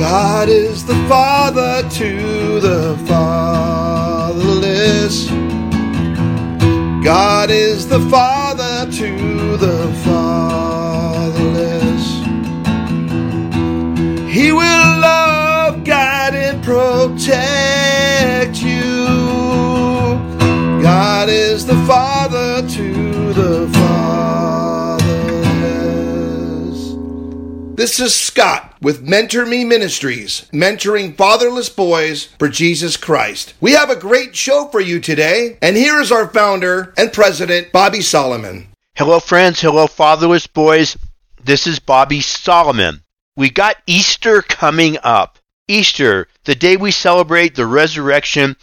God is the father to the fatherless. God is the father to This is Scott with Mentor Me Ministries, mentoring fatherless boys for Jesus Christ. We have a great show for you today, and here is our founder and president, Bobby Solomon. Hello, friends. Hello, fatherless boys. This is Bobby Solomon. We got Easter coming up. Easter, the day we celebrate the resurrection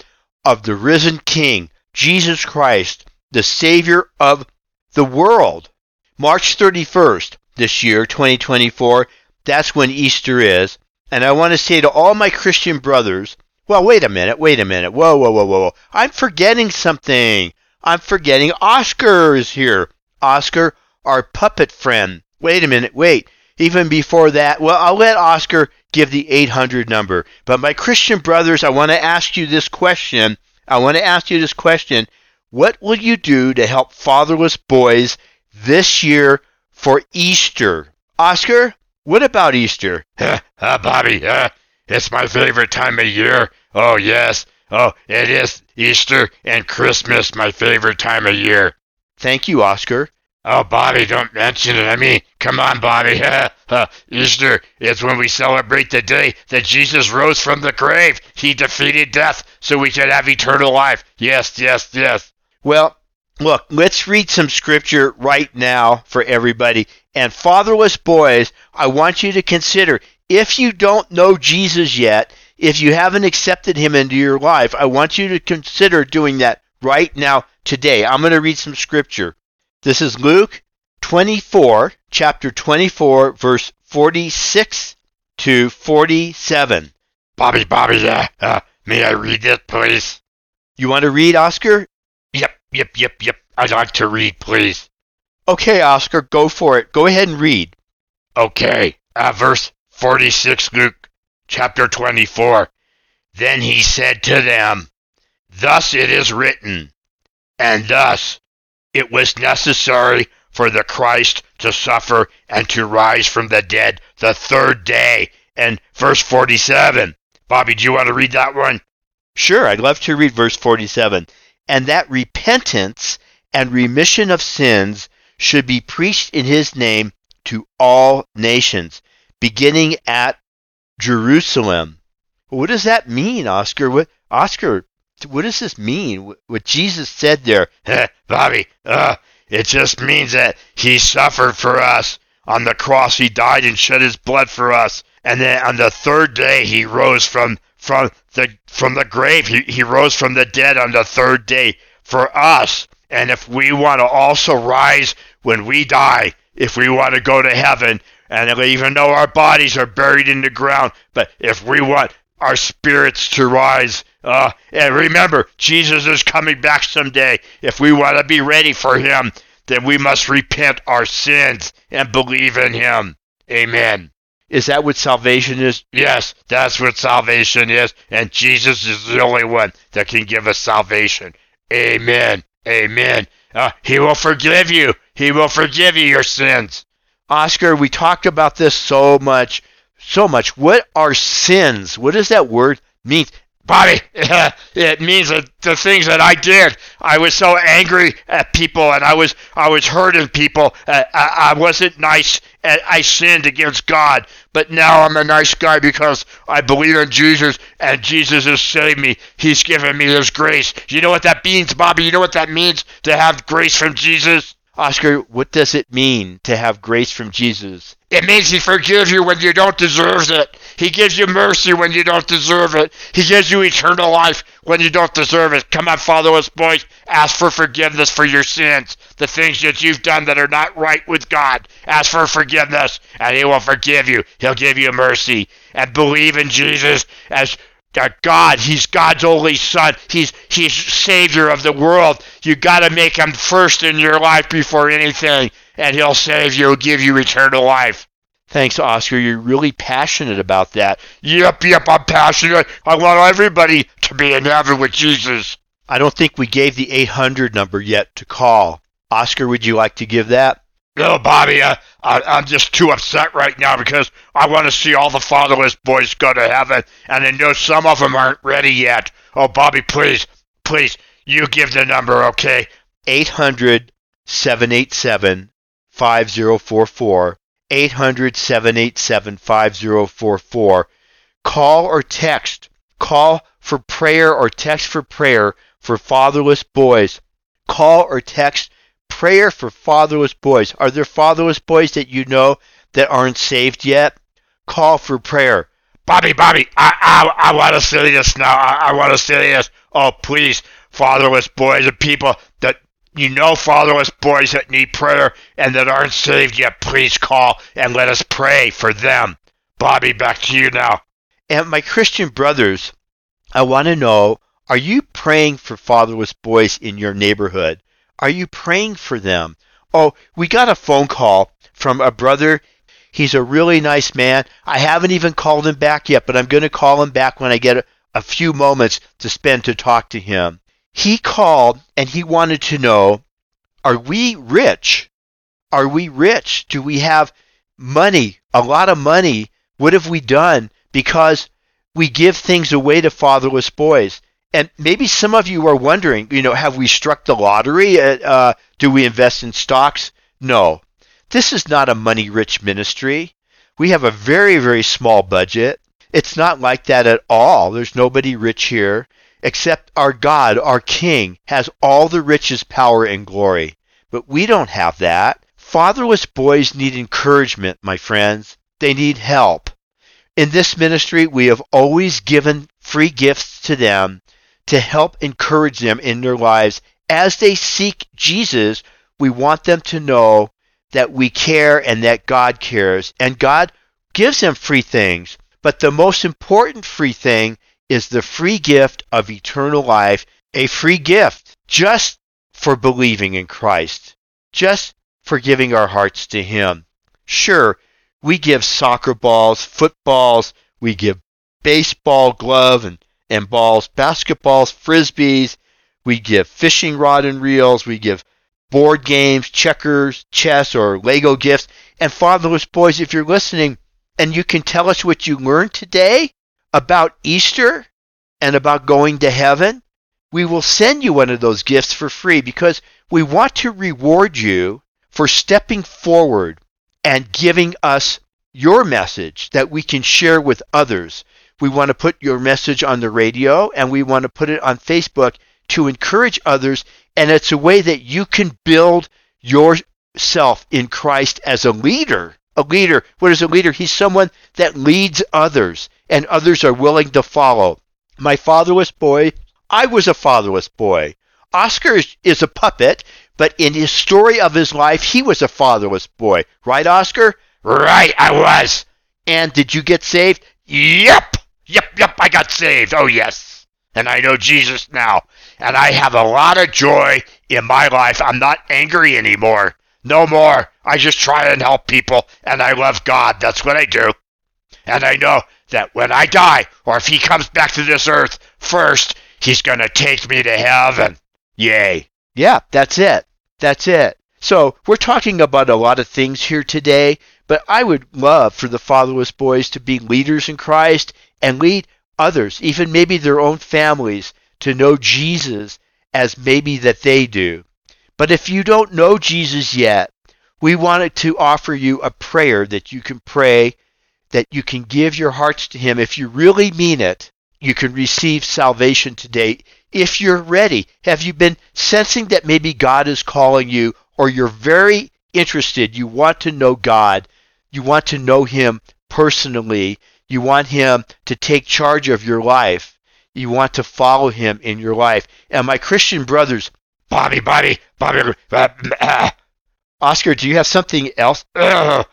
of the risen King, Jesus Christ, the Savior of the world. March 31st this year, 2024, that's when Easter is. And I want to say to all my Christian brothers, well, wait a minute, wait a minute. Whoa, whoa, whoa, whoa. I'm forgetting something. I'm forgetting Oscar is here. Oscar, our puppet friend. Wait a minute, wait. Even before that, well, I'll let Oscar give the 800 number. But my Christian brothers, I want to ask you this question. I want to ask you this question. What will you do to help fatherless boys this year for Easter? Oscar, what about Easter? uh, Bobby, uh, it's my favorite time of year. Oh, yes. Oh, it is Easter and Christmas, my favorite time of year. Thank you, Oscar. Oh, Bobby, don't mention it. I mean, come on, Bobby. Uh, Easter is when we celebrate the day that Jesus rose from the grave. He defeated death so we could have eternal life. Yes, yes, yes. Well, look, let's read some scripture right now for everybody. And fatherless boys, I want you to consider if you don't know Jesus yet, if you haven't accepted him into your life, I want you to consider doing that right now today. I'm going to read some scripture. This is Luke 24, chapter 24, verse 46 to 47. Bobby, Bobby, uh, uh, may I read it, please? You want to read, Oscar? Yep, yep, yep. I'd like to read, please. Okay, Oscar, go for it. Go ahead and read. Okay, uh, verse 46, Luke chapter 24. Then he said to them, Thus it is written, and thus it was necessary for the Christ to suffer and to rise from the dead the third day. And verse 47. Bobby, do you want to read that one? Sure, I'd love to read verse 47. And that repentance and remission of sins should be preached in his name to all nations, beginning at Jerusalem. What does that mean, Oscar? What, Oscar, what does this mean? What, Jesus said there? Bobby, uh, it just means that he suffered for us. On the cross, he died and shed his blood for us. And then on the third day, he rose from, from, the, from the grave. He, he rose from the dead on the third day for us. And if we want to also rise when we die, if we want to go to heaven, and even though our bodies are buried in the ground, but if we want our spirits to rise, uh, and remember, Jesus is coming back someday. If we want to be ready for him, then we must repent our sins and believe in him. Amen. Is that what salvation is? Yes, that's what salvation is, and Jesus is the only one that can give us salvation. Amen. Amen. Uh, he will forgive you. He will forgive you your sins. Oscar, we talked about this so much, so much. What are sins? What does that word mean? Bobby, it means that the things that I did. I was so angry at people, and I was I was hurting people. Uh, I, I wasn't nice, and I sinned against God. But now I'm a nice guy because I believe in Jesus, and Jesus has saved me. He's given me His grace. You know what that means, Bobby? You know what that means to have grace from Jesus? Oscar, what does it mean to have grace from Jesus? It means he forgives you when you don't deserve it. He gives you mercy when you don't deserve it. He gives you eternal life when you don't deserve it. Come on, fatherless boys, ask for forgiveness for your sins, the things that you've done that are not right with God. Ask for forgiveness, and he will forgive you. He'll give you mercy. And believe in Jesus as the God, He's God's only Son. He's He's Savior of the world. You got to make Him first in your life before anything, and He'll save you. Give you eternal life. Thanks, Oscar. You're really passionate about that. Yep, yep, I'm passionate. I want everybody to be in heaven with Jesus. I don't think we gave the 800 number yet to call. Oscar, would you like to give that? No, Bobby, uh, I, I'm just too upset right now because I want to see all the fatherless boys go to heaven, and I know some of them aren't ready yet. Oh, Bobby, please, please, you give the number, okay? 800 787 5044. 800 787 5044. Call or text. Call for prayer or text for prayer for fatherless boys. Call or text prayer for fatherless boys. Are there fatherless boys that you know that aren't saved yet? Call for prayer. Bobby, Bobby, I, I, I want to say this now. I, I want to say this. Oh, please, fatherless boys and people that you know fatherless boys that need prayer and that aren't saved yet, please call and let us pray for them. Bobby, back to you now. And my Christian brothers, I want to know are you praying for fatherless boys in your neighborhood? Are you praying for them? Oh, we got a phone call from a brother. He's a really nice man. I haven't even called him back yet, but I'm going to call him back when I get a, a few moments to spend to talk to him. He called and he wanted to know Are we rich? Are we rich? Do we have money? A lot of money. What have we done? Because we give things away to fatherless boys. And maybe some of you are wondering, you know, have we struck the lottery? Uh, uh, do we invest in stocks? No. This is not a money rich ministry. We have a very, very small budget. It's not like that at all. There's nobody rich here except our God, our King, has all the riches, power, and glory. But we don't have that. Fatherless boys need encouragement, my friends. They need help. In this ministry, we have always given free gifts to them to help encourage them in their lives as they seek Jesus. We want them to know that we care and that God cares. And God gives them free things. But the most important free thing is the free gift of eternal life, a free gift just for believing in Christ, just for giving our hearts to Him. Sure, we give soccer balls, footballs, we give baseball glove and, and balls, basketballs, frisbees, we give fishing rod and reels, we give board games, checkers, chess, or Lego gifts. And fatherless boys, if you're listening and you can tell us what you learned today, about Easter and about going to heaven, we will send you one of those gifts for free because we want to reward you for stepping forward and giving us your message that we can share with others. We want to put your message on the radio and we want to put it on Facebook to encourage others. And it's a way that you can build yourself in Christ as a leader. A leader. What is a leader? He's someone that leads others and others are willing to follow. My fatherless boy, I was a fatherless boy. Oscar is, is a puppet, but in his story of his life, he was a fatherless boy. Right, Oscar? Right, I was. And did you get saved? Yep. Yep, yep, I got saved. Oh, yes. And I know Jesus now. And I have a lot of joy in my life. I'm not angry anymore. No more. I just try and help people, and I love God. That's what I do. And I know that when I die, or if he comes back to this earth first, he's going to take me to heaven. Yay. Yeah, that's it. That's it. So, we're talking about a lot of things here today, but I would love for the fatherless boys to be leaders in Christ and lead others, even maybe their own families, to know Jesus as maybe that they do. But if you don't know Jesus yet, we wanted to offer you a prayer that you can pray that you can give your hearts to Him. If you really mean it, you can receive salvation today if you're ready. Have you been sensing that maybe God is calling you, or you're very interested? You want to know God, you want to know Him personally, you want Him to take charge of your life, you want to follow Him in your life. And my Christian brothers, Bobby, Bobby, Bobby, uh, Oscar, do you have something else?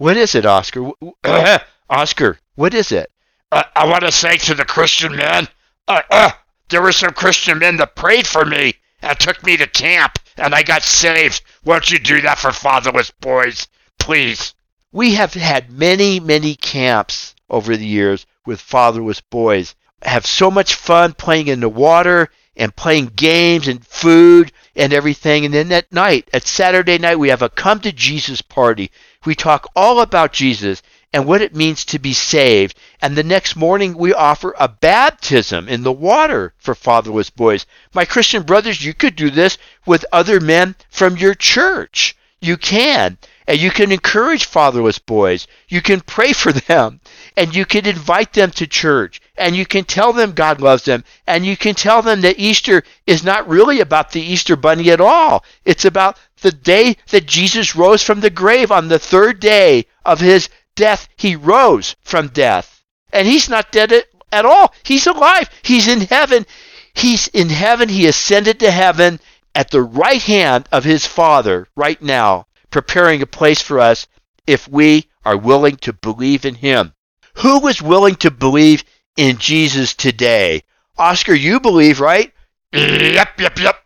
What is it, Oscar? Oscar, what is it? uh, I want to say to the Christian men, uh, uh, there were some Christian men that prayed for me and took me to camp, and I got saved. Won't you do that for fatherless boys, please? We have had many, many camps over the years with fatherless boys. Have so much fun playing in the water and playing games and food and everything. And then at night, at Saturday night, we have a come to Jesus party. We talk all about Jesus and what it means to be saved. And the next morning, we offer a baptism in the water for fatherless boys. My Christian brothers, you could do this with other men from your church. You can. And you can encourage fatherless boys. You can pray for them. And you can invite them to church. And you can tell them God loves them. And you can tell them that Easter is not really about the Easter bunny at all. It's about the day that Jesus rose from the grave on the third day of his death. He rose from death. And he's not dead at, at all. He's alive. He's in heaven. He's in heaven. He ascended to heaven at the right hand of his Father right now preparing a place for us if we are willing to believe in Him. Who is willing to believe in Jesus today? Oscar, you believe, right? Yep, yep, yep.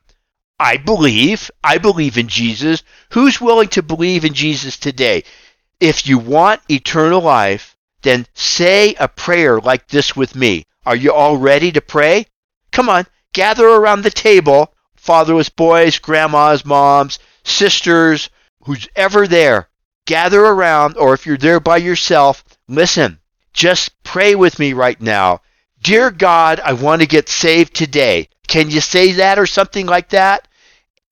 I believe. I believe in Jesus. Who's willing to believe in Jesus today? If you want eternal life, then say a prayer like this with me. Are you all ready to pray? Come on, gather around the table. Fatherless boys, grandmas, moms, sisters, who's ever there, gather around, or if you're there by yourself, listen. Just pray with me right now. Dear God, I want to get saved today. Can you say that or something like that?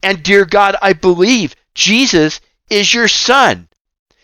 And dear God, I believe Jesus is your son.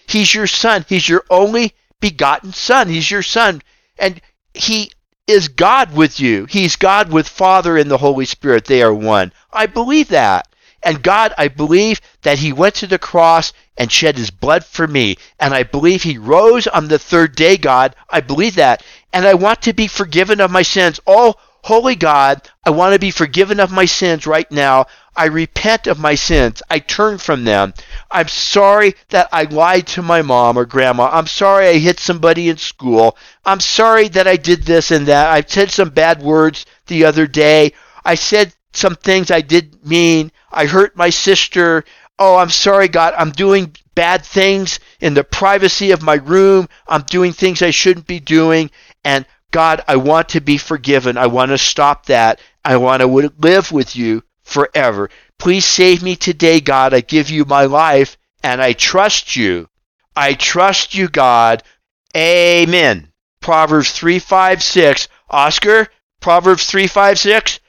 He's your son. He's your only begotten son. He's your son. And he is God with you. He's God with Father and the Holy Spirit. They are one. I believe that. And God, I believe that He went to the cross and shed His blood for me. And I believe He rose on the third day, God. I believe that. And I want to be forgiven of my sins. Oh, holy God, I want to be forgiven of my sins right now. I repent of my sins. I turn from them. I'm sorry that I lied to my mom or grandma. I'm sorry I hit somebody in school. I'm sorry that I did this and that. I said some bad words the other day. I said some things I didn't mean. I hurt my sister. Oh, I'm sorry, God. I'm doing bad things in the privacy of my room. I'm doing things I shouldn't be doing. And God, I want to be forgiven. I want to stop that. I want to live with you forever. Please save me today, God. I give you my life and I trust you. I trust you, God. Amen. Proverbs 3, 5, 6. Oscar, Proverbs 3, 5, 6.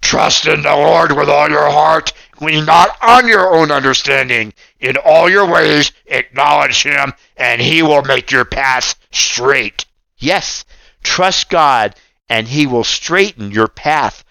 Trust in the Lord with all your heart. Lean not on your own understanding. In all your ways, acknowledge Him, and He will make your path straight. Yes, trust God, and He will straighten your path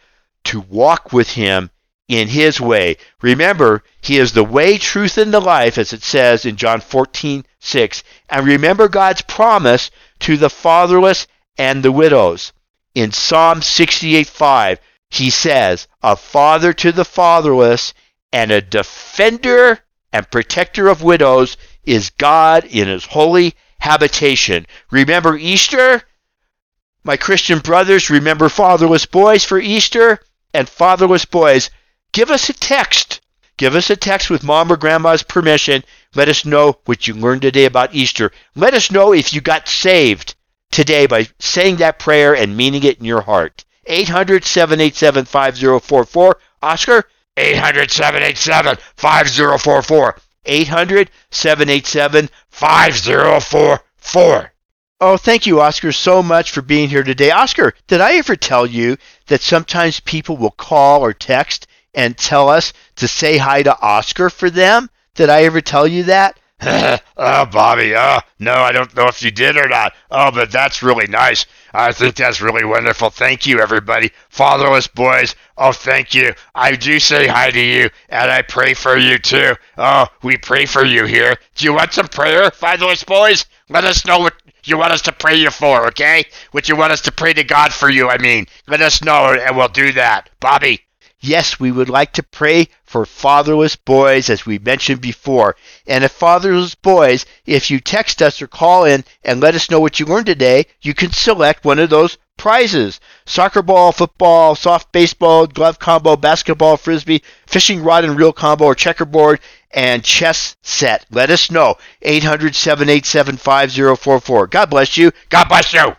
to walk with Him in His way. Remember, He is the way, truth, and the life, as it says in John 14, 6. And remember God's promise to the fatherless and the widows. In Psalm 68, 5, he says, a father to the fatherless and a defender and protector of widows is God in his holy habitation. Remember Easter? My Christian brothers, remember fatherless boys for Easter? And fatherless boys, give us a text. Give us a text with mom or grandma's permission. Let us know what you learned today about Easter. Let us know if you got saved today by saying that prayer and meaning it in your heart. 800 787 5044. Oscar? 800 787 5044. 800 787 5044. Oh, thank you, Oscar, so much for being here today. Oscar, did I ever tell you that sometimes people will call or text and tell us to say hi to Oscar for them? Did I ever tell you that? oh, Bobby, oh, no, I don't know if you did or not. Oh, but that's really nice. I think that's really wonderful. Thank you, everybody. Fatherless boys, oh, thank you. I do say hi to you, and I pray for you, too. Oh, we pray for you here. Do you want some prayer, fatherless boys? Let us know what you want us to pray you for, okay? What you want us to pray to God for you, I mean. Let us know, and we'll do that. Bobby. Yes, we would like to pray for fatherless boys, as we mentioned before. And if fatherless boys, if you text us or call in and let us know what you learned today, you can select one of those prizes. Soccer ball, football, soft baseball, glove combo, basketball, frisbee, fishing rod and reel combo, or checkerboard and chess set. Let us know. 800 787 5044. God bless you. God bless you.